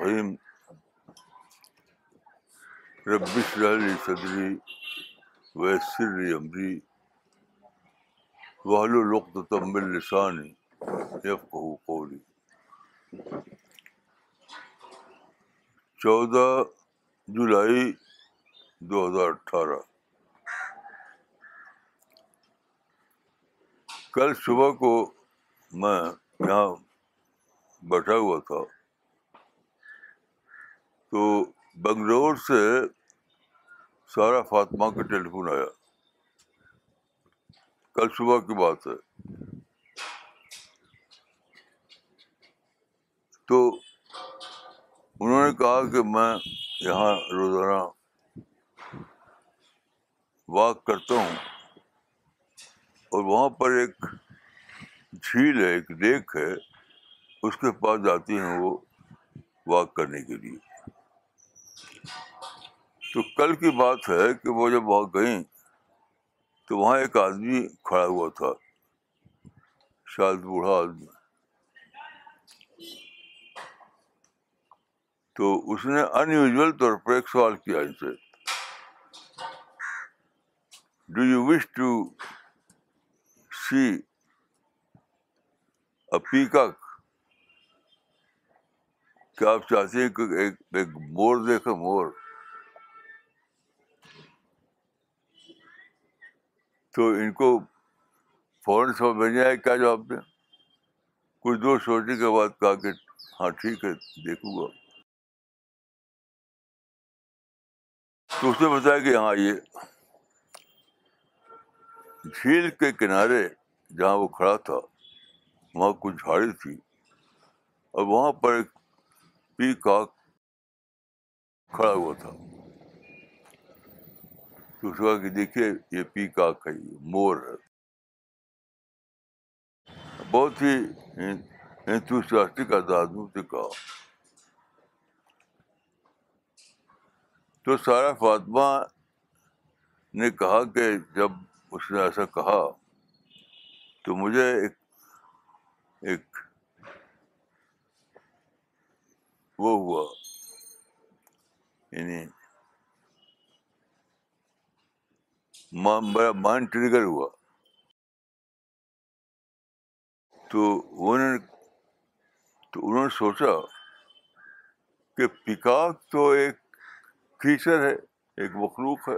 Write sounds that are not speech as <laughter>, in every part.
الرحیم ربش لی صدری ویسر عمری وحل القت تمبل لسانی یفقہ قولی چودہ جولائی دو ہزار اٹھارہ. کل صبح کو میں یہاں بیٹھا ہوا تھا تو بنگلور سے سارا فاطمہ کا ٹیلیفون آیا۔ کل صبح کی بات ہے۔ تو انہوں نے کہا کہ میں یہاں روزانہ واک کرتا ہوں اور وہاں پر ایک جھیل ہے، ایک لیک ہے، اس کے پاس جاتی ہیں وہ واک کرنے کے لیے۔ تو کل کی بات ہے کہ وہ جب وہاں گئیں تو وہاں ایک آدمی کھڑا ہوا تھا، شاید بوڑھا آدمی۔ تو اس نے ان یوزل طور پر ایک سوال کیا ان سے۔ Do you wish to see peacock کیا آپ چاہتے ہیں کہ ایک ایک مور دیکھے، مور؟ تو ان کو فوراً سمجھ میں نہیں آیا کیا جواب دیں؟ کچھ دور سوچنے کے بعد کہا کہ ہاں ٹھیک ہے، دیکھوں گا۔ تو اس نے بتایا کہ ہاں یہ جھیل کے کنارے جہاں وہ کھڑا تھا، وہاں کچھ جھاڑی تھی۔ اور وہاں پر ایک پی کاک کھڑا ہوا تھا۔ تو اس کہ دیکھیے یہ پی کاک ہے یہ مور ہے۔ بہت ہی انتوسٹک آدمی سے کہا۔ تو سارا فاطمہ نے کہا کہ جب اس نے ایسا کہا تو مجھے ایک ایک وہ ہوا۔ یعنی میرا مائنڈ ٹریگر ہوا۔ تو انہوں نے تو انہوں نے سوچا کہ پکاک تو ایک کریچر ہے، ایک مخلوق ہے۔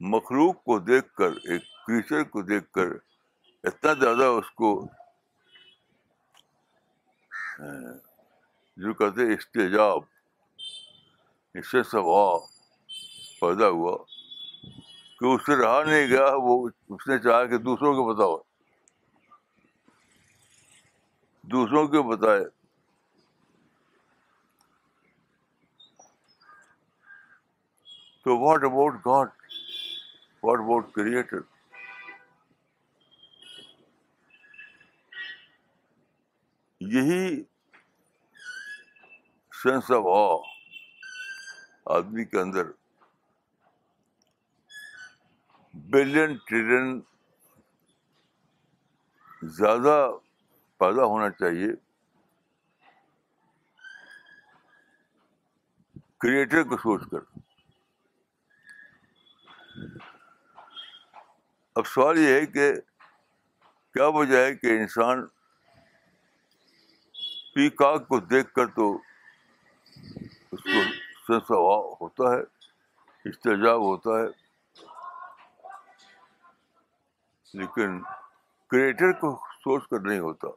مخلوق کو دیکھ کر، ایک کریچر کو دیکھ کر اتنا زیادہ اس کو جو کہتے استجاب اس سے سوا پیدا ہوا کہ اس سے رہا نہیں گیا، وہ اس نے چاہا کہ دوسروں کو بتاؤ۔ دوسروں کو بتائے۔ تو what about God what about creator یہی سینس آف آ آدمی کے اندر۔ بلین ٹریلین زیادہ پیدا ہونا چاہیے۔ کریٹر کو سوچ کر۔ اب سوال یہ ہے کہ کیا وجہ ہے کہ انسان پی کاک کو دیکھ کر تو اس کو سنسا ہوتا ہے استجاب ہوتا ہے۔ لیکن کریٹر کو سوچ کر نہیں ہوتا۔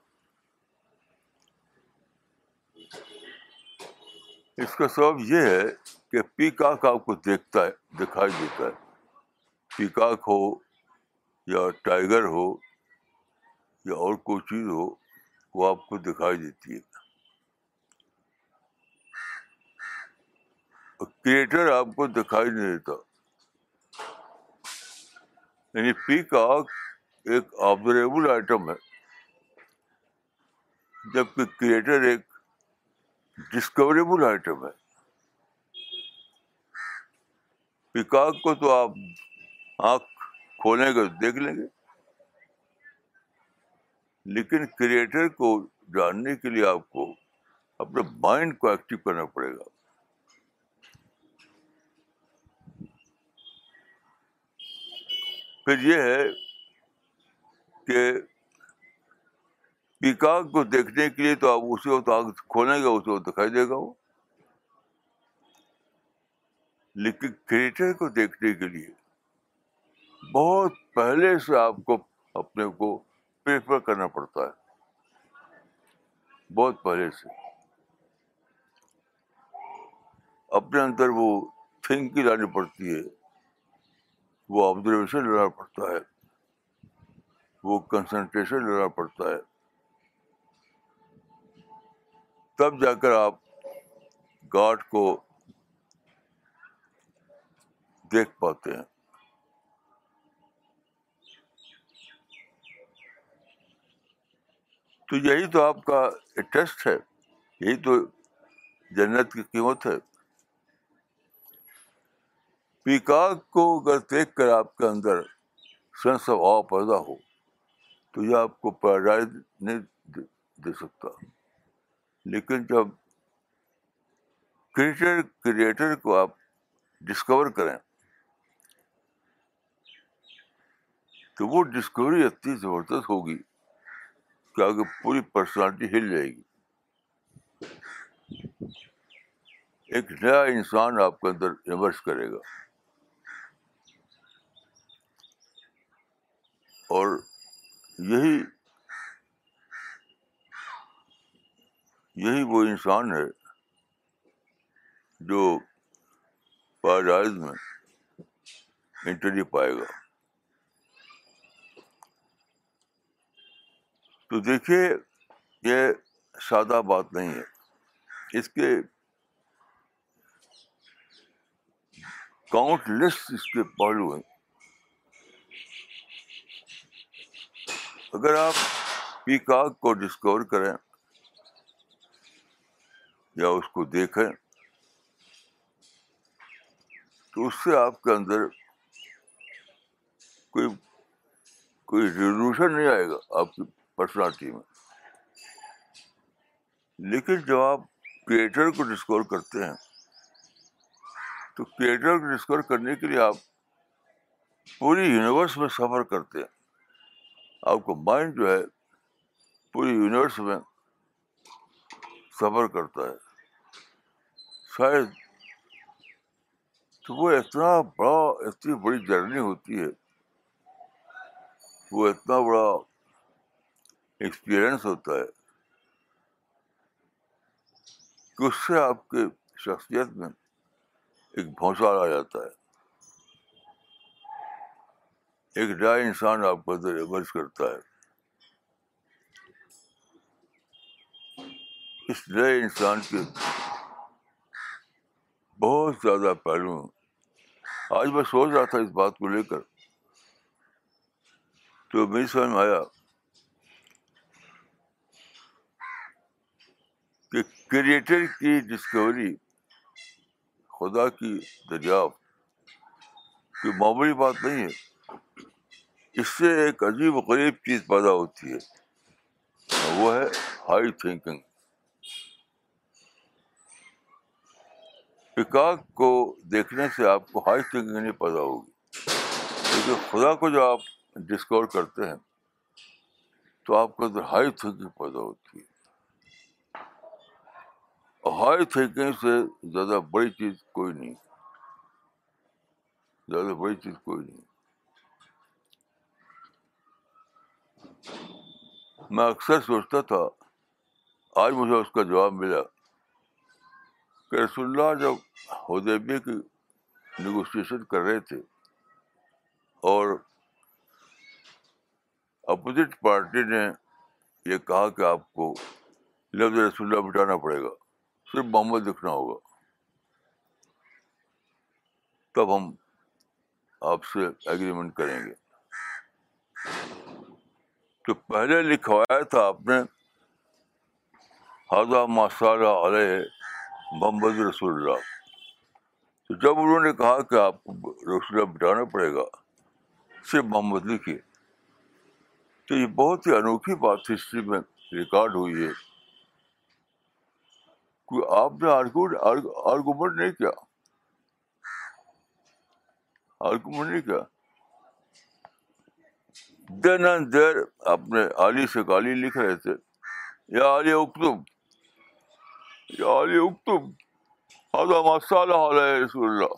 اس کا سبب یہ ہے کہ پی کاک آپ کو دیکھتا ہے، دکھائی دیتا ہے۔ پی کاک ہو یا ٹائیگر ہو یا اور کوئی چیز ہو، وہ آپ کو دکھائی دیتی ہے۔ کریٹر آپ کو دکھائی نہیں دیتا۔ یعنی پی کاک ایک آبزرویبل آئٹم ہے۔ جبکہ کریٹر ایک ڈسکوریبل آئٹم ہے۔ پیکاک کو تو آپ آنکھ کھولیں گے دیکھ لیں گے۔ لیکن کریٹر کو جاننے کے لیے آپ کو اپنے مائنڈ کو ایکٹیو کرنا پڑے گا۔ پھر یہ ہے کہ پیکاک کو دیکھنے کے لیے تو آپ اسی وقت آگ کھولیں گے، اسی وقت دکھائی دے گا وہ۔ لیکن کریٹر کو دیکھنے کے لیے بہت پہلے سے آپ کو اپنے کو پریفر کرنا پڑتا ہے۔ بہت پہلے سے۔ اپنے اندر وہ تھنکی لانی پڑتی ہے، وہ آبزرویشن لینا پڑتا ہے۔ وہ کنسنٹریشن لینا پڑتا ہے۔ تب جا کر آپ گاڈ کو دیکھ پاتے ہیں۔ تو یہی تو آپ کا ٹیسٹ ہے، یہی تو جنت کی قیمت ہے۔ پیکاک کو اگر دیکھ کر آپ کے اندر سینس آف آ پیدا ہو تو یہ آپ کو پیراڈائز نہیں دے سکتا۔ لیکن جب کریٹر کریٹر کو آپ ڈسکور کریں، تو وہ ڈسکوری اتنی زبردست ہوگی کہ آگے پوری پرسنالٹی ہل جائے گی۔ ایک نیا انسان آپ کے اندر ایمرس کرے گا۔ اور یہی یہی وہ انسان ہے جو پیراڈائز میں انٹری پائے گا۔ تو دیکھیے، یہ سادہ بات نہیں ہے۔ اس کے کاؤنٹ لیس اس کے پہلو ہیں۔ اگر آپ پیکاک کو ڈسکور کریں یا اس کو دیکھیں، تو اس سے آپ کے اندر کوئی کوئی ریزولوشن نہیں آئے گا آپ کی پرسنالٹی میں۔ لیکن جب آپ کریٹر کو ڈسکور کرتے ہیں، تو کریٹر کو ڈسکور کرنے کے لیے آپ پوری یونیورس میں سفر کرتے ہیں۔ آپ کا مائنڈ جو ہے پوری یونیورس میں سفر کرتا ہے۔ شاید تو وہ اتنا بڑا، اتنی بڑی جرنی ہوتی ہے۔ وہ اتنا بڑا ایکسپیرئنس ہوتا ہے کہ اس سے آپ کے شخصیت میں ایک بھونسال آ جاتا ہے۔ ایک نیا انسان آپ کو اندر ایمرج کرتا ہے۔ اس نئے انسان کے بہت زیادہ پہلو ہیں۔ آج میں سوچ رہا تھا اس بات کو لے کر۔ تو میری سمجھ میں آیا کہ کریٹر کی ڈسکوری خدا کی دریافت کوئی معمولی بات نہیں ہے۔ اس سے ایک عجیب و غریب چیز پیدا ہوتی ہے۔ وہ ہے ہائی تھنکنگ پکاک کو دیکھنے سے آپ کو ہائی تھنکنگ نہیں پیدا ہوگی۔ کیونکہ خدا کو جو آپ ڈسکور کرتے ہیں، تو آپ کو اندر ہائی تھنکنگ پیدا ہوتی ہے۔ ہائی تھنکنگ سے زیادہ بڑی چیز کوئی نہیں۔ زیادہ بڑی چیز کوئی نہیں۔ میں اکثر سوچتا تھا، آج مجھے اس کا جواب ملا کہ رسول اللہ جب ہدیبی کی نیگوسیشن کر رہے تھے اور اپوزٹ پارٹی نے یہ کہا کہ آپ کو لفظ رسول اللہ بٹانا پڑے گا، صرف محمد لکھنا ہوگا۔ تب ہم آپ سے ایگریمنٹ کریں گے۔ تو پہلے لکھوایا تھا آپ نے حضا مسالہ علیہ محمد رسول اللہ۔ تو جب انہوں نے کہا کہ آپ کو رسول اللہ بٹانا پڑے گا، صرف محمد لکھیے تو یہ بہت ہی انوکھی بات ہسٹری میں ریکارڈ ہوئی ہے۔ کوئی آپ نے آرگومنٹ نہیں کیا؟ آرگومنٹ نہیں کیا؟ دین اینڈ دیر اپنے علی سے گالی لکھ رہے تھے۔ یا علی اکتب یا علی اکتب ہاضا مسال علیہ رسول اللہ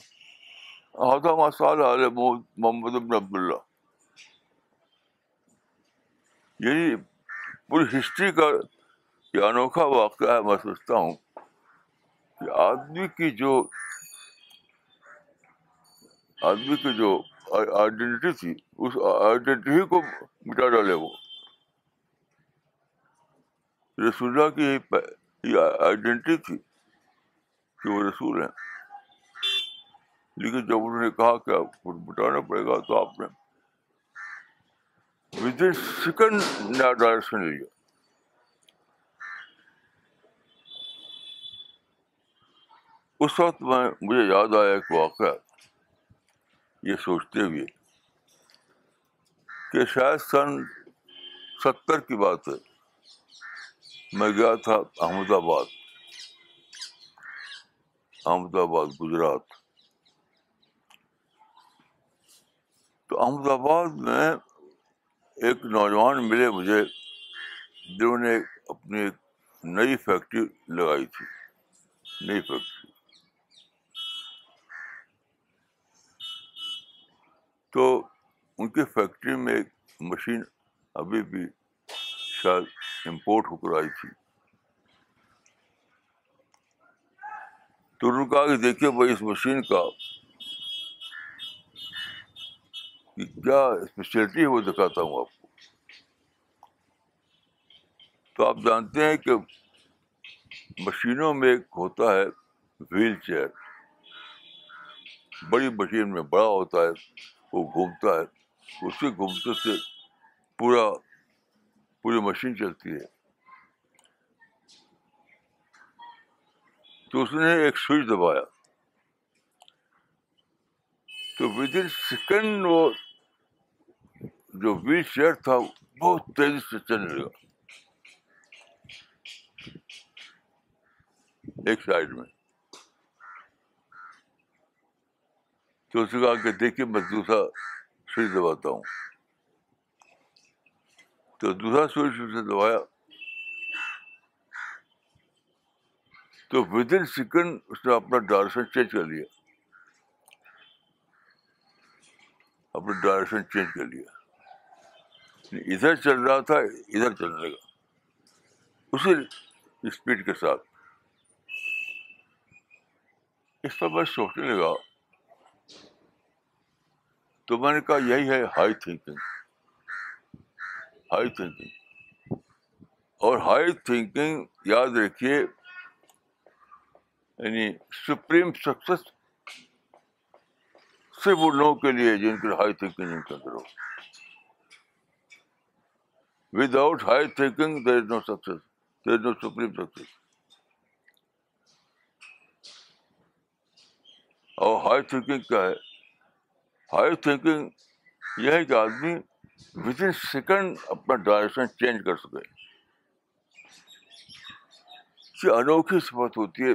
ہاضا مسال علیہ محمد ابن عبداللہ۔ یہی پوری ہسٹری کا یہ انوکھا واقعہ ہے، میں سوچتا ہوں کہ آدمی کی جو آدمی کی جو آئیڈینٹی تھی اس آئیڈینٹی کو مٹا ڈالے وہ۔ رسول اللہ کی یہ آئیڈینٹی تھی کہ وہ رسول ہیں۔ لیکن جب انہوں نے کہا کہ آپ کو مٹانا پڑے گا تو آپ نے ود ان سیکنڈ نیا ڈائریکشن لیا۔ اس وقت میں مجھے یاد آیا ایک واقعہ یہ سوچتے ہوئے۔ کہ شاید سن ستر کی بات ہے۔ میں گیا تھا احمد آباد احمد آباد گجرات۔ تو احمد آباد میں ایک نوجوان ملے مجھے، جنہوں نے اپنی ایک نئی فیکٹری لگائی تھی۔ نئی فیکٹری۔ تو ان کی فیکٹری میں ایک مشین ابھی بھی شاید امپورٹ ہو کر آئی تھی۔ تو انہوں نے کہا کہ دیکھیے بھائی، اس مشین کا کیا اسپیشلٹی ہے وہ دکھاتا ہوں آپ کو۔ تو آپ جانتے ہیں کہ مشینوں میں ایک ہوتا ہے ویل چیئر۔ بڑی مشین میں بڑا ہوتا ہے، وہ گھومتا ہے۔ اس کے گھومتے سے پورا پوری مشین چلتی ہے۔ تو اس نے ایک سوئچ دبایا۔ تو ود ان سیکنڈ وہ جو ویل چیئر تھا بہت تیزی سے چلنے لگا ایک سائڈ میں۔ تو اس نے کہا کہ دیکھیے میں دوسرا سوئچ دباتا ہوں تو دوسرا سوئچ اسے دبایا۔ تو ود ان سیکنڈ اس نے اپنا ڈائریکشن چینج کر لیا۔ اپنا ڈائریکشن چینج کر لیا۔ ادھر چل رہا تھا، ادھر چلنے لگا۔ اسی اسپیڈ کے ساتھ۔ اس پر میں سوچنے لگا۔ تو میں نے کہا یہی ہے ہائی تھنکنگ ہائی تھنکنگ اور ہائی تھنکنگ یاد رکھیے یعنی سپریم سکسیس صرف ان لوگوں کے لیے جن کے ہائی تھنکنگ نہیں کر رہا within high thinking there is no success there is no supreme success اور ہائی تھنکنگ کیا ہے؟ ہائی تھنکنگ یہ ہے کہ آدمی ود ان سیکنڈ اپنا ڈائریکشن چینج کر سکے۔ یہ انوکھی صفت ہوتی ہے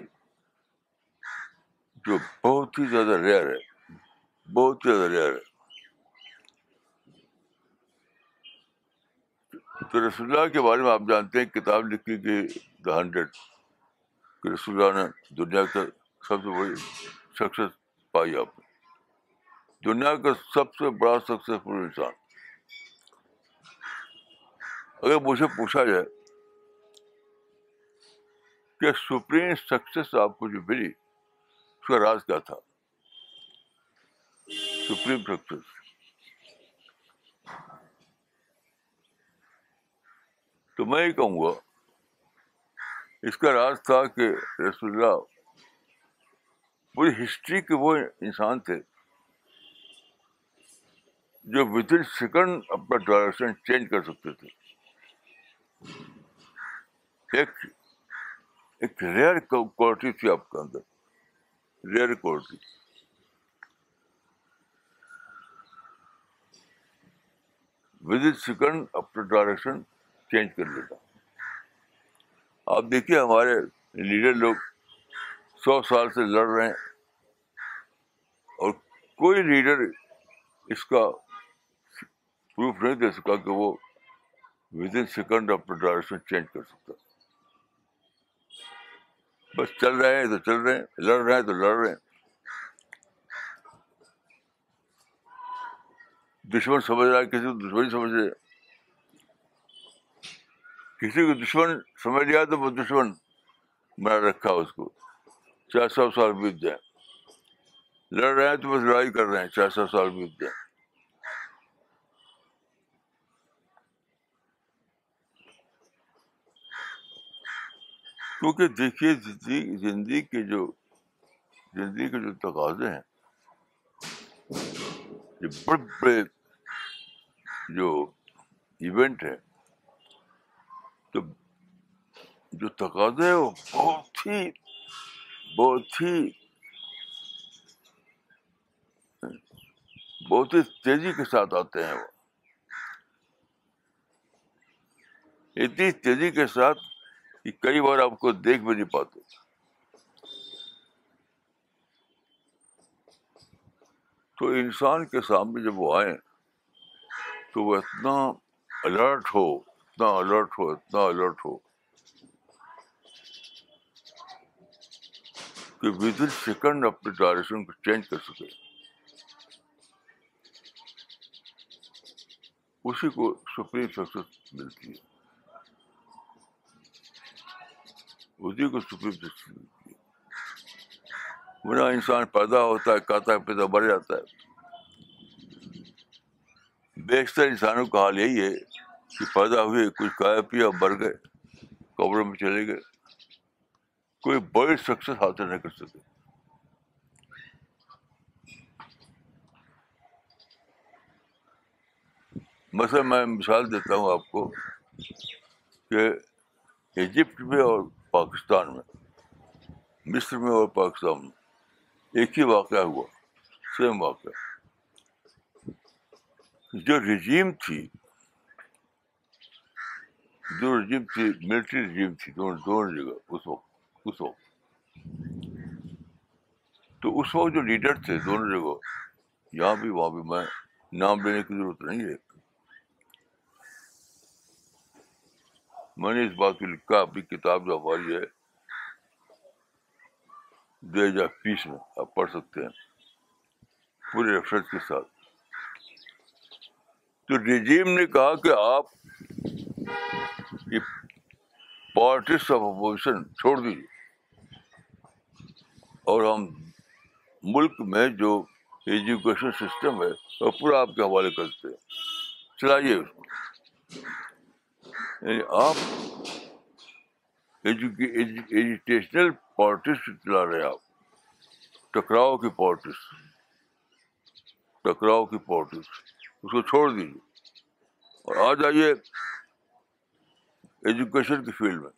جو بہت ہی زیادہ ریئر ہے۔ بہت ہی زیادہ ریئر ہے۔ تو رسول اللہ کے بارے میں آپ جانتے ہیں، کتاب لکھی گئی دا ہنڈریڈ کہ رسول اللہ نے دنیا کا سب سے بڑی سکسیس پائی آپ نے۔ دنیا کا سب سے بڑا سکسیسفل انسان۔ اگر مجھے پوچھا جائے کہ سپریم سکسیس آپ کو جو ملی، اس کا راز کیا تھا؟ Supreme success. تو میں یہ کہوں گا، اس کا راز تھا کہ رسول اللہ، پوری ہسٹری کے وہ انسان تھے۔ جو ود ان سیکنڈ اپنا ڈائریکشن چینج کر سکتے تھے۔ ایک ایک ریئر کوالٹی تھی آپ کے اندر۔ Rare quality within second اپنا ڈائریکشن چینج کر لیتا۔ آپ دیکھیے ہمارے لیڈر لوگ سو سال سے لڑ رہے ہیں اور کوئی لیڈر اس کا پروف نہیں دے سکا کہ وہ ود ان سیکنڈ اپنا ڈائریکشن چینج کر سکتا۔ بس چل رہے ہیں تو چل رہے ہیں، لڑ رہے ہیں تو لڑ رہے ہیں۔ دشمن سمجھ رہا ہے، کسی کو دشمن سمجھ رہے۔ کسی کو دشمن سمجھ لیا تو وہ دشمن بنا رکھا اس کو۔ چار سو سال بیت جائیں۔ لڑ رہے ہیں تو بس لڑائی کر رہے ہیں، چار سو سال بیت جائیں۔ کیونکہ دیکھیے زندگی کے جو، زندگی کے جو تقاضے ہیں، یہ بڑے بڑے جو ایونٹ ہے تو جو تقاضے ہیں، وہ بہت ہی بہت ہی بہت ہی تیزی کے ساتھ آتے ہیں وہ۔ اتنی تیزی کے ساتھ کہ کئی بار آپ کو دیکھ بھی نہیں پاتے۔ تو انسان کے سامنے جب وہ آئیں تو وہ اتنا الرٹ ہو، اتنا الرٹ ہو، اتنا الرٹ ہو کہ ود ان سیکنڈ اپنے ڈائریکشن کو چینج کر سکے۔ اسی کو سپریم سکسیس ملتی ہے۔ اسی کو سپریم سکسیس ملتی ہے ورنہ انسان پیدا ہوتا ہے کہتا ہے پیدا بڑھ جاتا ہے۔ بیشتر انسانوں کا حال یہی ہے کہ پیدا ہوئے، کچھ کھایا پیا بڑھ گئے، قبروں میں چلے گئے۔ کوئی بڑی سکسیس حاصل نہیں کر سکے۔ مثلا میں مثال دیتا ہوں آپ کو کہ ایجپٹ میں اور پاکستان میں۔ مصر میں اور پاکستان میں۔ ایک ہی واقعہ ہوا سیم واقعہ۔ جو رجیم تھی، جو رجیم تھی ملٹری رجیم تھی، دونوں دونوں جگہ، اس وقت اس وقت۔ تو اس وقت جو لیڈر تھے دونوں جگہ، یہاں بھی، وہاں بھی میں نام لینے کی ضرورت نہیں ہے۔ میں نے اس بات کو لکھا، اپنی کتاب جو ہماری ہے دے جا فیس میں، آپ پڑھ سکتے ہیں، پورے ریفرنس کے ساتھ۔ تو رجیم نے کہا کہ آپ پارٹیز آف اپوزیشن چھوڑ دیجیے اور ہم ملک میں جو ایجوکیشن سسٹم ہے، وہ پورا آپ کے حوالے کرتے ہیں۔ چلائیے اس کو۔ یعنی آپ ایجوکیشنل پالٹکس چلا رہے آپ۔ ٹکراؤ کی پالٹکس ٹکراؤ کی پالٹکس اس کو چھوڑ دیجیے اور آ جائیے ایجوکیشن کی فیلڈ میں۔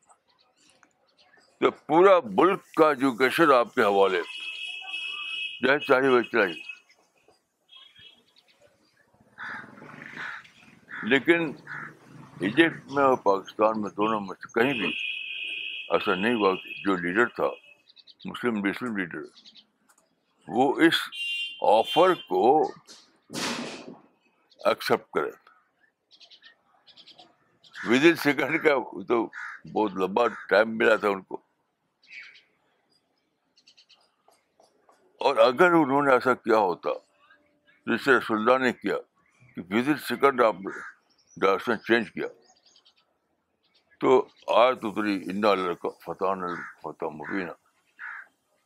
تو پورا ملک کا ایجوکیشن آپ کے حوالے۔ جیسے چاہیے ویسے چاہیے لیکن ایجپٹ میں اور پاکستان میں دونوں میں سے کہیں بھی ایسا نہیں ہوا جو لیڈر تھا، مسلم مسلم لیڈر، وہ اس آفر کو ایکسیپٹ کرے۔ ود ان سیکنڈ کا تو بہت لمبا ٹائم ملا تھا ان کو۔ اور اگر انہوں نے ایسا کیا ہوتا جس سے رسول اللہ نے کیا کہ ود ان سیکنڈ آپ ڈائریکشن چینج کیا۔ تو آیت اتری ان کا فتح فتح مبینہ۔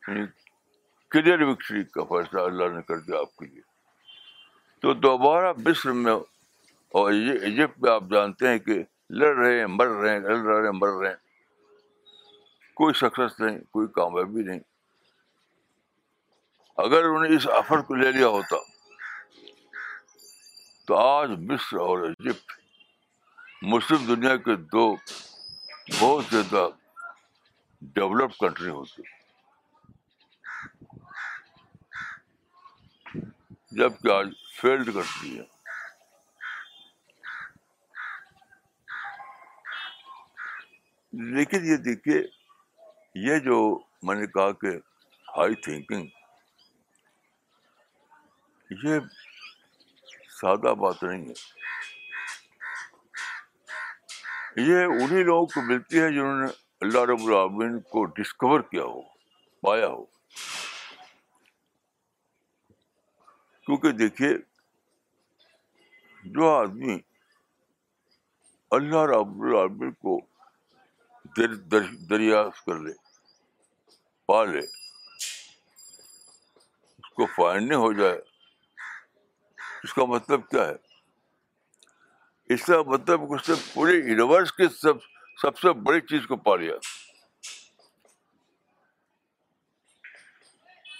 یعنی کلیئر وکٹری کا فیصلہ اللہ نے کر دیا آپ کے لیے۔ تو دوبارہ مصر میں اور ایجپٹ میں آپ جانتے ہیں کہ لڑ رہے ہیں، مر رہے ہیں، لڑ رہے ہیں، مر رہے ہیں۔ کوئی سکسیس نہیں، کوئی کامیابی نہیں۔ اگر انہوں نے اس آفر کو لے لیا ہوتا تو آج مصر اور ایجپٹ۔ مسلم دنیا کے دو بہت زیادہ ڈیولپ کنٹری ہوتی جبکہ آج فیلڈ کنٹری ہے لیکن یہ دیکھیے، یہ جو میں نے کہا کہ ہائی تھنکنگ یہ سادہ بات نہیں ہے یہ انہیں لوگوں کو ملتی ہے جنہوں نے اللہ رب العالمین کو ڈسکور کیا ہو، پایا ہو۔ کیونکہ دیکھیے، جو آدمی اللہ رب العالمین کو در در دریافت کر لے، پا لے، اس کو فائنڈ ہو جائے اس کا مطلب کیا ہے؟ اس کا مطلب اس نے پورے یونیورس کی سب سب سے بڑی چیز کو پا لیا۔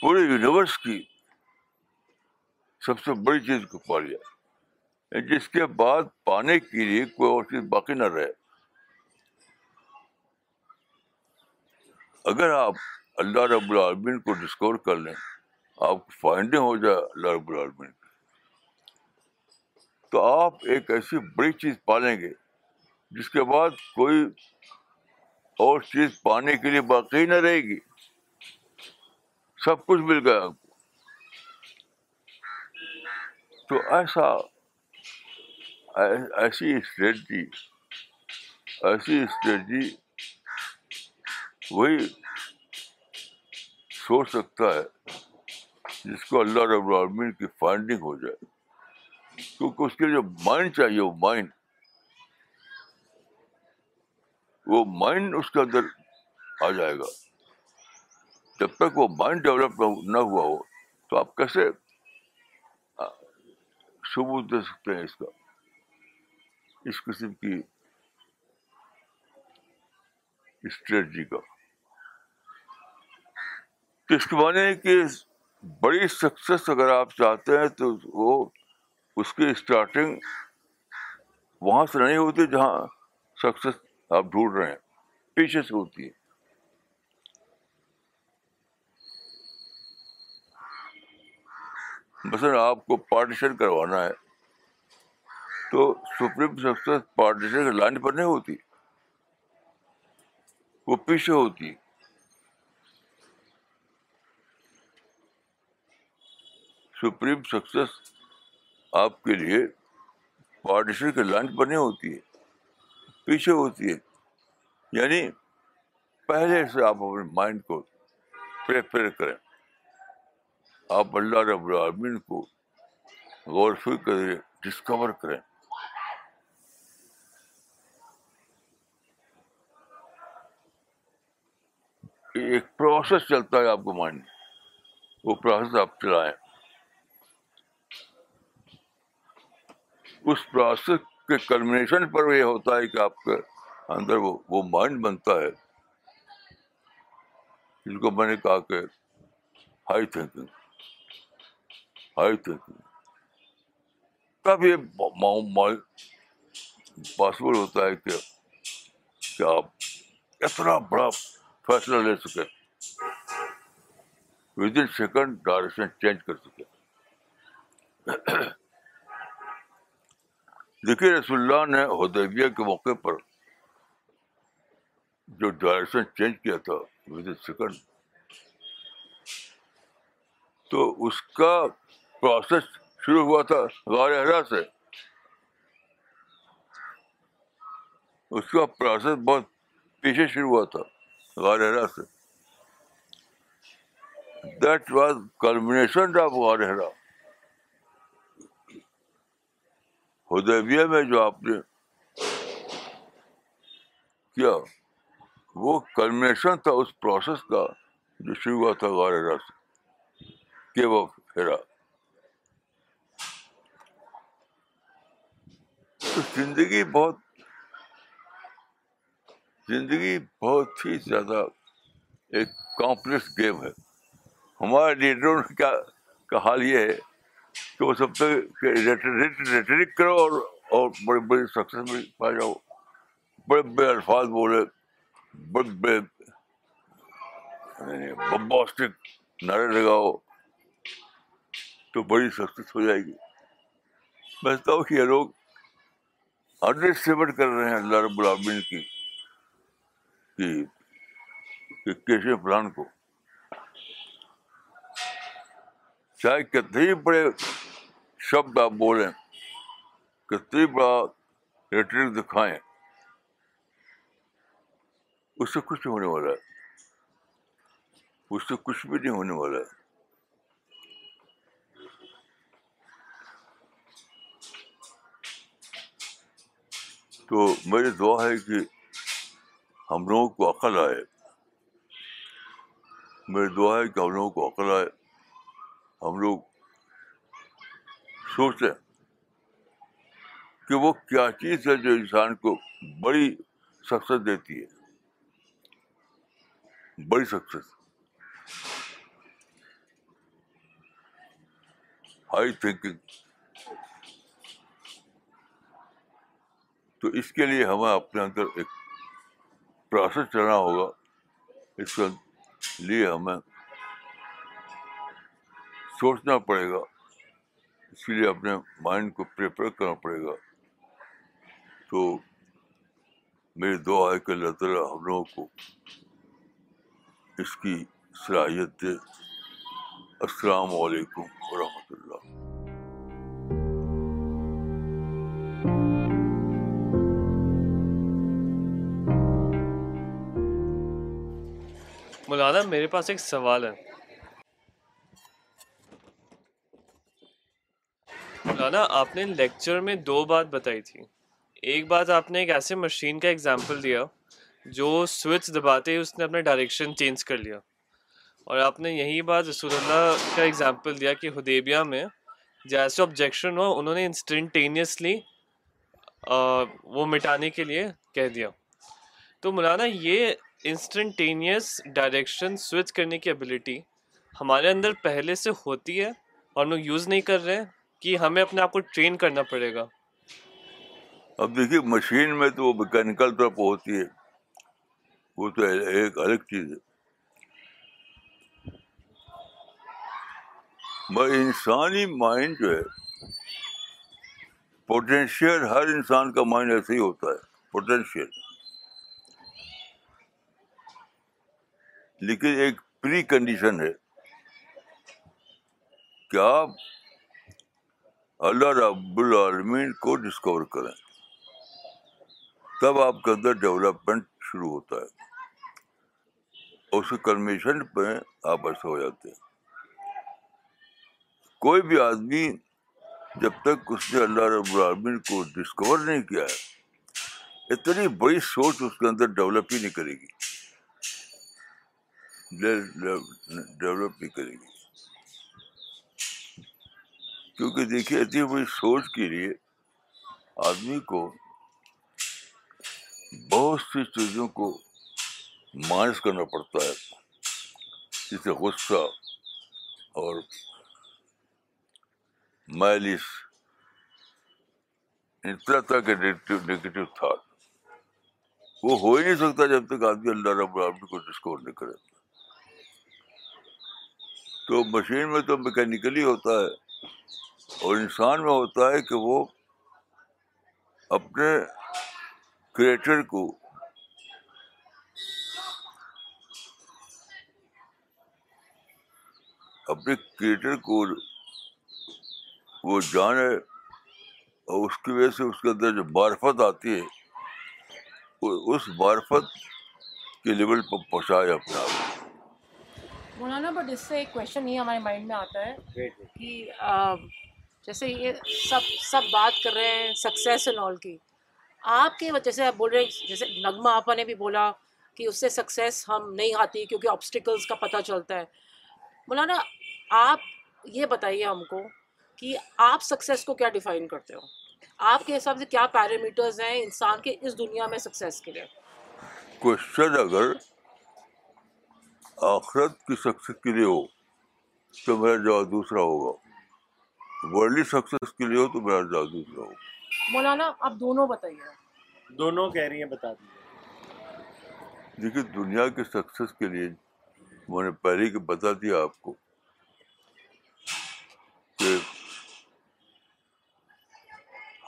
پورے یونیورس کی سب سے بڑی چیز کو پا لیا۔ یعنی جس کے بعد پانے کے لیے کوئی اور چیز باقی نہ رہے۔ اگر آپ اللہ رب العالمین کو ڈسکور کر لیں، آپ کو فائنڈنگ ہو جائے اللہ رب العالمین تو آپ ایک ایسی بڑی چیز پالیں گے، جس کے بعد کوئی اور چیز پانے کے لیے باقی نہ رہے گی۔ سب کچھ مل گیا۔ آپ کو تو ایسا، ایسی اسٹریٹجی ایسی اسٹریٹجی وہی سوچ سکتا ہے، جس کو اللہ رب العالمین کی فائنڈنگ ہو جائے۔ کیونکہ اس کے لیے جو مائنڈ چاہیے، وہ مائنڈ وہ مائنڈ اس کے اندر آ جائے گا۔ جب تک وہ مائنڈ ڈیولپ نہ ہوا ہو، تو آپ کیسے ثبوت دے سکتے ہیں اس کا؟ اس قسم کی اسٹریٹجی کا۔ تو اس کے معنی کہ بڑی سکسیس اگر آپ چاہتے ہیں تو وہ اس کی اسٹارٹنگ وہاں سے نہیں ہوتی جہاں سکسیس آپ ڈھونڈ رہے ہیں، پیچھے سے ہوتی ہے۔ مثلاً آپ کو پارٹیشن کروانا ہے، تو سپریم سکسیس پارٹیشن کے لائن پر نہیں ہوتی، وہ پیچھے ہوتی۔ سپریم سکسیس آپ کے لیے پارٹیشن کے لائن پر نہیں ہوتی ہے، پیچھے ہوتی ہے۔ یعنی پہلے سے آپ اپنے مائنڈ کو پریپیئر کریں۔ آپ اللہ رب العالمین کو غور فکر کریں ڈسکور کریں۔ ایک پروسیس چلتا ہے آپ کو مائنڈ وہ پروسیس آپ چلائیں۔ اس پروسیس کے کلمنیشن پر یہ ہوتا ہے کہ آپ کے اندر وہ وہ مائنڈ بنتا ہے۔ جس کو میں نے کہا کہ ہائی تھنکنگ ہائی تھنکنگ تب یہ پاسبل ہوتا ہے کہ کہ آپ اتنا بڑا فیصلہ لے سکے within second direction change کر سکے دیکھیے رسول اللہ نے ہدیبیہ کے موقع پر جو ڈائریکشن چینج کیا تھا ود سیکنڈ تو اس کا پروسیس شروع ہوا تھا غار ہرا سے۔ اس کا پروسیس بہت پیچھے شروع ہوا تھا غار ہرا سے۔ دیٹ واز کلمنیشن آف غار ہرا ہدیبیہ میں جو آپ نے کیا، وہ کلمنیشن تھا اس پروسیس کا جو شروع ہوا تھا غار ہرا سے، کہ وہ پھیرا۔ تو زندگی بہت زندگی بہت ہی زیادہ ایک کمپلیکس گیم ہے۔ ہمارے لیڈروں کا حال یہ ہے کہ وہ سب تک ریٹرک کرو اور اور بڑے بڑے سکسیز میں پا جاؤ۔ بڑے بڑے الفاظ بولے۔ بڑے بڑے بمباسٹک یعنی نعرے لگاؤ۔ تو بڑی سکسیس ہو جائے گی۔ میں سمجھتا ہوں کہ یہ لوگ انڈر اسٹیمیٹ کر رہے ہیں اللہ رب العالمین کی کی کہ کیسے پلان کو۔ چاہے کتنے ہی بڑے شبد آپ بولیں کتنی بڑا ریٹرک دکھائیں۔ اس سے کچھ ہونے والا ہے۔ اس سے کچھ بھی نہیں ہونے والا ہے۔ تو میری دعا ہے کہ ہم لوگوں کو عقل آئے۔ میری دعا ہے کہ ہم لوگوں کو عقل آئے۔ ہم لوگ سوچیں کہ وہ کیا چیز ہے جو انسان کو بڑی سکسیس دیتی ہے۔ بڑی سکسیس۔ High thinking. تو اس کے لیے ہمیں اپنے اندر ایک پروسیس چلنا ہوگا۔ اس کے لیے ہمیں سوچنا پڑے گا۔ اس کے لیے اپنے مائنڈ کو پریپیئر کرنا پڑے گا۔ تو میری دعا ہے کہ اللہ تعالیٰ ہم لوگوں کو اس کی صلاحیت دے۔ السلام علیکم ورحمۃ اللہ۔ مولانا، میرے پاس ایک سوال ہے۔ مولانا آپ نے لیکچر میں دو بات بتائی تھی۔ ایک بات آپ نے ایک ایسے مشین کا ایگزامپل دیا جو سوئچ دباتے ہی اس نے اپنا ڈائریکشن چینج کر لیا۔ اور آپ نے یہی بات رسول اللہ کا ایگزامپل دیا کہ ہدیبیہ میں جیسے آبجیکشن ہو، انہوں نے انسٹنٹینیسلی وہ مٹانے کے لیے کہہ دیا۔ تو مولانا، یہ انسٹنٹینیس ڈائریکشن سوئچ کرنے کی ابلیٹی ہمارے اندر پہلے سے ہوتی ہے اور ہم لوگ یوز نہیں کر رہے۔ کہ ہمیں اپنے آپ کو ٹرین کرنا پڑے گا۔ اب دیکھیے مشین میں تو وہ میکینکل طور پہ ہوتی ہے۔ وہ تو ایک الگ چیز ہے۔ انسانی مائنڈ جو ہے پوٹینشیل ہر انسان کا مائنڈ ایسے ہی ہوتا ہے پوٹینشیل لیکن ایک پری کنڈیشن ہے۔ کہ آپ اللہ رب العالمین کو ڈسکور کریں۔ تب آپ کے اندر ڈیولپمنٹ شروع ہوتا ہے۔ اور اس کنمیشن پہ آپ ایسے ہو جاتے ہیں۔ کوئی بھی آدمی جب تک اس نے اللہ رب العالمین کو ڈسکور نہیں کیا ہے، اتنی بڑی سوچ اس کے اندر ڈیولپ ہی نہیں کرے گی۔ ڈیولپ نہیں کرے گی۔ کیونکہ دیکھیے اتنی بڑی سوچ کے لیے آدمی کو بہت سی چیزوں کو مائنس کرنا پڑتا ہے جسے غصہ اور میلس طرح طرح کے نگیٹو تھاٹ وہ ہو ہی نہیں سکتا جب تک آدمی اللہ رب العالمین کو ڈسکور نہیں کرے۔ تو مشین میں تو میکینیکلی ہوتا ہے۔ اور انسان میں ہوتا ہے کہ وہ اپنے کریٹر کو اپنے کریٹر کو وہ جانے اور اس کی وجہ سے اس کے اندر جو معرفت آتی ہے اس معرفت کے لیول پر پہنچائے اپنے آپ مولانا بٹ اس سے ایک کوشچن یہ ہمارے مائنڈ میں آتا ہے کہ جیسے یہ سب سب بات کر رہے ہیں سکسیس اینڈ آل کی۔ آپ کے جیسے آپ بول رہے ہیں، جیسے نغمہ آپا نے بھی بولا کہ اس سے سکسیس ہم نہیں آتی کیونکہ آبسٹیکلس کا پتہ چلتا ہے۔ مولانا، آپ یہ بتائیے ہم کو کہ آپ سکسیس کو کیا ڈیفائن کرتے ہو؟ آپ کے حساب سے کیا پیرامیٹرز ہیں انسان کے اس دنیا میں سکسیس کے لیے؟ کوشچن اگر آخرت کی سکسیس کے لیے ہو تو میرا جواب دوسرا ہوگا۔ ورلڈلی سکسیس کے لیے ہو تو میرا جواب دوسرا ہوگا مولانا آپ دونوں بتائیے۔ دونوں کہہ رہی ہیں بتا دیجیے دیکھیے دنیا کے سکسیس کے لیے میں نے پہلے ہی بتا دیا آپ کو کہ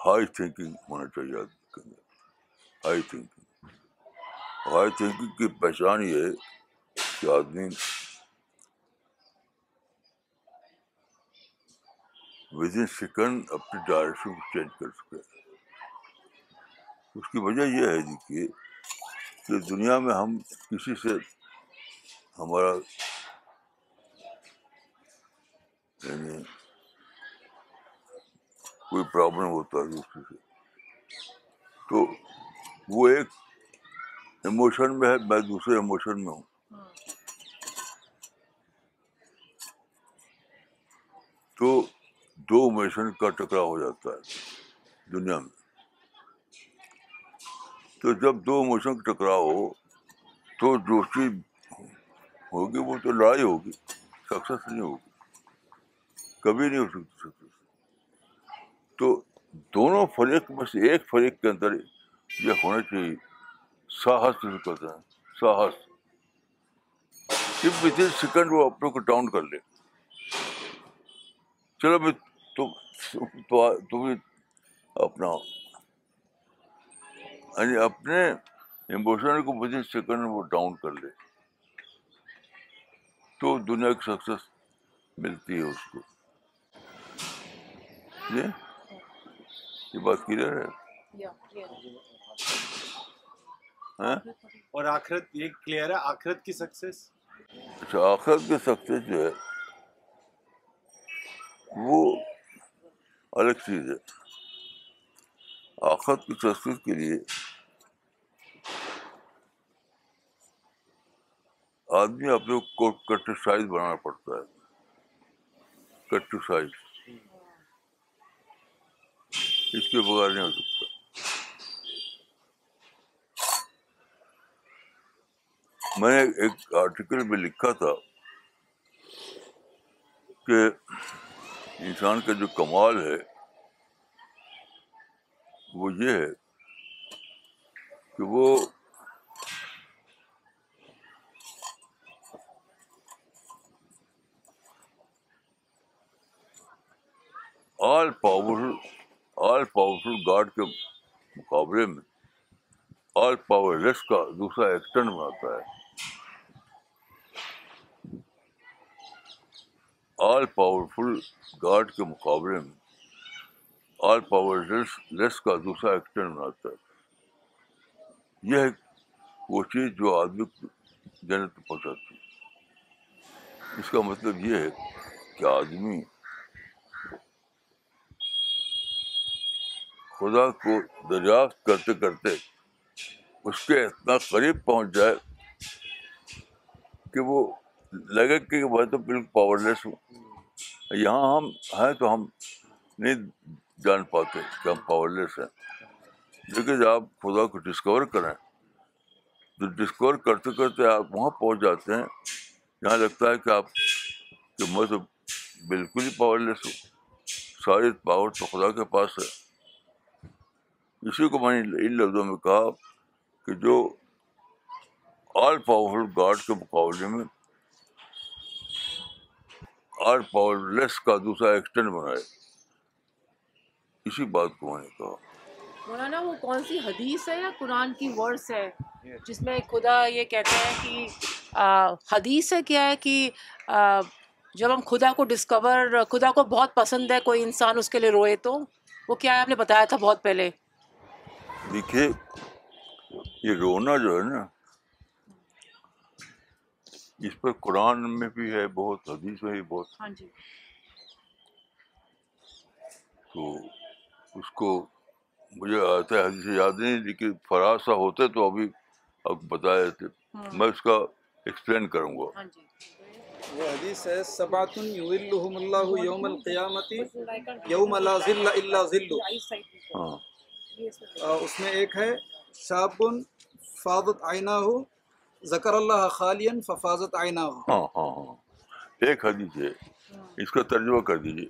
ہائی تھنکنگ ہونا چاہیے آدمی کے اندر۔ ہائی تھنکنگ ہائی تھنکنگ کی پہچان یہ ہے کہ آدمی ود ان سیکنڈ اپنی ڈائریکشن کو چینج کر سکے اس کی وجہ یہ ہے جی دیکھیے کہ دنیا میں ہم کسی سے ہمارا یعنی کوئی پرابلم ہوتا ہے دوسرے سے۔ تو وہ ایک ایموشن میں ہے، میں دوسرے ایموشن میں ہوں۔ تو دو ایموشن کا ٹکرا ہو جاتا ہے دنیا میں۔ تو جب دو ایموشن کا ٹکرا ہو، تو جو چیز ہوگی، وہ تو لڑائی ہوگی، سکسیس نہیں ہوگی، کبھی نہیں ہو سکتی سکسیس۔ تو دونوں فریق میں سے ایک فریق کے اندر یہ ہونا چاہیے ساہس جو کہتے ہیں ساہس ود ان سیکنڈ وہ اپنے کو ڈاؤن کر لے۔ چلو، میں <laughs> تم اپنا یعنی اپنے ایموشن کو ان سیکنڈ وہ ڈاؤن کر لے۔ تو دنیا کی سکسیس ملتی ہے اس کو۔ یہ؟ بات کلیئر ہے؟ ہاں؟ اور آخرت یہ کلیئر ہے؟ آخرت کی سکسیس اچھا آخرت کی سکسیس جو ہے وہ الگ چیز ہے آخرت کی سکسیس کے لیے آدمی اپنے کو کٹرسائز بنانا پڑتا ہے کٹرسائز اس کے بغیر نہیں ہو سکتا میں نے ایک آرٹیکل میں لکھا تھا کہ انسان کا جو کمال ہے، وہ یہ ہے کہ وہ all powerful all powerful God کے مقابلے میں آل پاور لیس کا دوسرا ایکٹن بناتا ہے۔ آل پاورفل گاڈ کے مقابلے میں آل پاور لیس کا دوسرا ایکٹن بناتا ہے۔ یہ وہ چیز جو آدمی جنت پہنچاتی ہے۔ اس کا مطلب یہ ہے کہ آدمی خدا کو دریافت کرتے کرتے اس کے اتنا قریب پہنچ جائے کہ وہ لگے کہ میں تو بالکل پاور لیس ہوں۔ یہاں ہم ہیں تو ہم نہیں جان پاتے کہ ہم پاور لیس ہیں۔ لیکن جب آپ خدا کو ڈسکور کریں۔ تو ڈسکور کرتے کرتے آپ وہاں پہنچ جاتے ہیں، یہاں لگتا ہے کہ آپ کہ میں تو بالکل ہی پاور لیس ہوں۔ ساری پاور تو خدا کے پاس ہے۔ اسی کو میں نے ان لفظوں میں کہا کہ جو آل پاورفل گاڈ کے مقابلے میں آل پاور لیس کا دوسرا ایکسٹینڈ بنائے اسی بات کو میں نے کہا۔ مولانا وہ کون سی حدیث ہے یا قرآن کی ورڈس ہے؟ جس میں خدا یہ کہتا ہے کہ حدیث ہے کیا ہے کہ جب ہم خدا کو ڈسکور خدا کو بہت پسند ہے کوئی انسان اس کے لیے روئے تو وہ کیا ہے؟ آپ نے بتایا تھا بہت پہلے۔ دیکھیے یہ رونا جو ہے نا اس پر قرآن میں بھی ہے بہت حدیث میں بھی بہت ہاں جی۔ تو اس کو مجھے آتا ہے حدیث یاد نہیں لیکن فراز سا ہوتے تو ابھی اب بتایا تھے۔ میں اس کا ایکسپلین کروں گا۔ ہاں جی۔ وہ حدیث ہے سبات یظلہم اللہ یوم القیامت یوم لا ظل الا ظل۔ ہاں۔ اس میں ایک ہے شاب فاضت آئینہ ہو ذکر اللہ خالین ففاظت آئینہ ہاں ہاں ہاں۔ ایک حدیث ہے اس کا ترجمہ کر دیجیے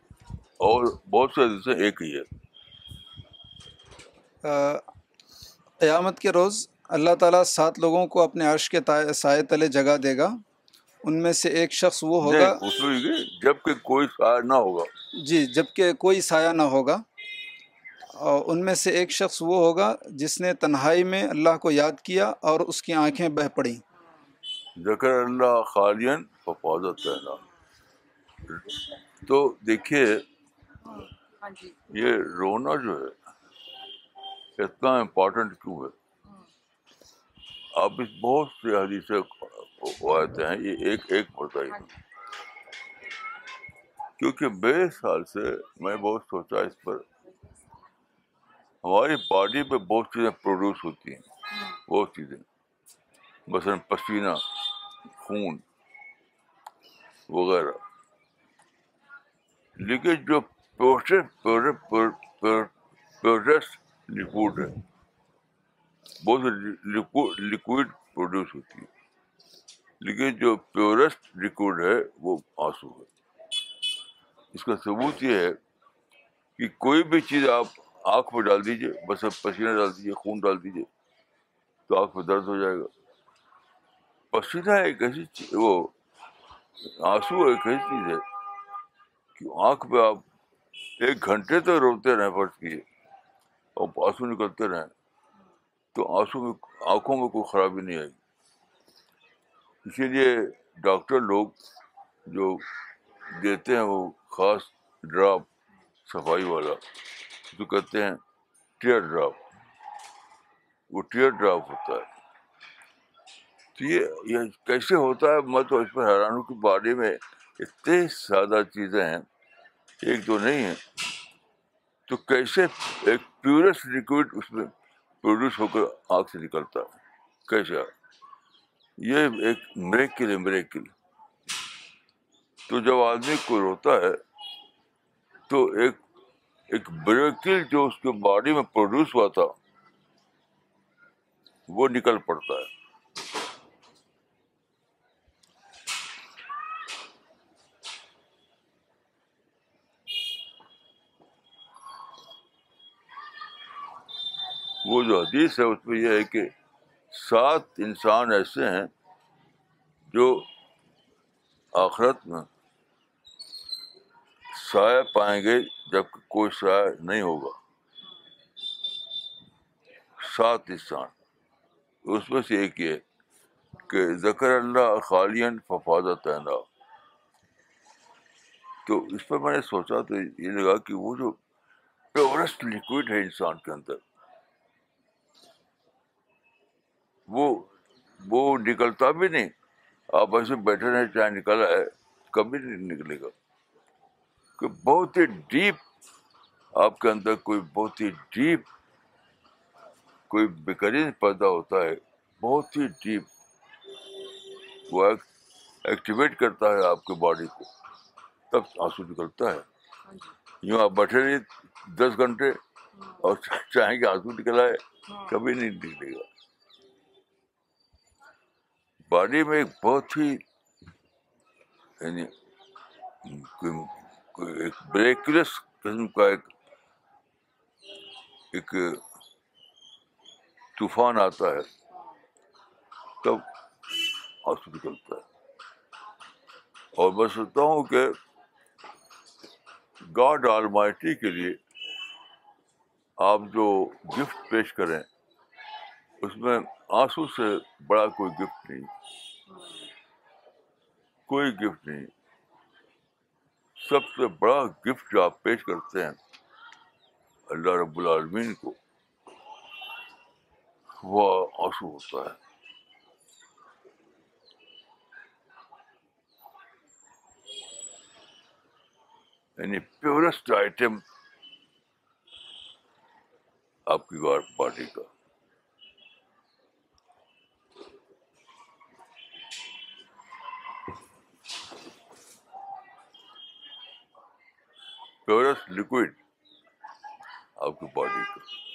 اور بہت سے حدیثیں ایک ہی ہے قیامت کے روز اللہ تعالیٰ سات لوگوں کو اپنے عرش کے سائے تلے جگہ دے گا۔ ان میں سے ایک شخص وہ ہوگا۔ جبکہ کوئی سایہ نہ ہوگا۔ جی جبکہ کوئی سایہ نہ ہوگا۔ ان میں سے ایک شخص وہ ہوگا جس نے تنہائی میں اللہ کو یاد کیا اور اس کی آنکھیں بہ پڑیں۔ ذکر اللہ خالین حفاظت رہنا تو دیکھیے، یہ رونا جو ہے، اتنا امپورٹنٹ کیوں ہے؟ آپ اس بہت سے حدیثیں آتے ہیں، یہ ایک ایک بتائیے کیونکہ میرے سال سے میں بہت سوچا اس پر۔ ہماری باڈی پہ بہت چیزیں پروڈیوس ہوتی ہیں، بہت چیزیں۔ مثلاً پسینہ، خون وغیرہ۔ لیکن جو پیورسٹ لکوڈ ہے، بہت لکوڈ پروڈیوس ہوتی ہے۔ لیکن جو پیورسٹ لکوڈ ہے، وہ آنسو ہے۔ اس کا ثبوت یہ ہے کہ کوئی بھی چیز آپ آنکھ میں ڈال دیجیے بس اب پسینہ ڈال دیجیے خون ڈال دیجیے تو آنکھ میں درد ہو جائے گا۔ پسینہ ایک ایسی چیز، وہ آنسو ایک ایسی چیز ہے کہ آنکھ پہ آپ ایک گھنٹے تک روتے رہیں، فرض کیے اور آنسو نکلتے رہیں، تو آنسو میں، آنکھوں میں کوئی خرابی نہیں آئے گی۔ اسی لیے ڈاکٹر لوگ جو دیتے ہیں وہ خاص ڈراپ صفائی والا جو کہتے ہیں ٹیئر ڈراپ، وہ ٹیئر ڈراپ ہوتا ہے۔ تو یہ یہ کیسے ہوتا ہے؟ میں تو اس پر حیران ہوں کہ باڈی میں اتنے زیادہ چیزیں ہیں، ایک دو نہیں ہیں۔ تو کیسے ایک پیورسٹ لکوڈ اس میں پروڈیوس ہو کر آنکھ سے نکلتا ہے؟ کیسے؟ یہ ایک مریکل ہے، مریکل۔ تو جب آدمی کو روتا ہے تو ایک ایک بریکل جو اس کے باڈی میں پروڈیوس ہوا تھا، وہ نکل پڑتا ہے۔ وہ جو حدیث ہے، اس میں یہ ہے کہ سات انسان ایسے ہیں جو آخرت میں سایہ پائیں گے۔ جب کوئی سایہ نہیں ہوگا۔ سات انسان اس میں سے ایک یہ کہ ذکر اللہ خالین ففاظت عنا تو اس پر میں نے سوچا تو یہ لگا کہ وہ جو پیورسٹ لکوڈ ہے انسان کے اندر، وہ وہ نکلتا بھی نہیں۔ آپ ایسے بیٹھے رہے چاہے نکلا ہے، کبھی نہیں نکلے گا۔ کہ بہت ہی ڈیپ آپ کے اندر کوئی بہت ہی ڈیپ کوئی بہترین پیدا ہوتا ہے بہت ہی ڈیپ وہ ایکٹیویٹ کرتا ہے آپ کے باڈی کو تب آنسو نکلتا ہے۔ یوں آپ بیٹھے رہیے دس گھنٹے اور چاہیں کہ آنسو نکلا ہے کبھی نہیں نکلے گا۔ باڈی میں ایک بہت ہی یعنی ایک بریکلس قسم کا ایک ایک طوفان آتا ہے، تب آنسو نکلتا ہے اور میں سوچتا ہوں کہ گاڈ آل مائٹی کے لیے آپ جو گفٹ پیش کریں، اس میں آنسو سے بڑا کوئی گفٹ نہیں۔ کوئی گفٹ نہیں۔ سب سے بڑا گفٹ جو آپ پیش کرتے ہیں اللہ رب العالمین کو، وہ آنسو ہوتا ہے۔ یعنی پیورسٹ آئٹم آپ کی باڈی کا۔ پیورسٹ لکوڈ آپ کی باڈی کو۔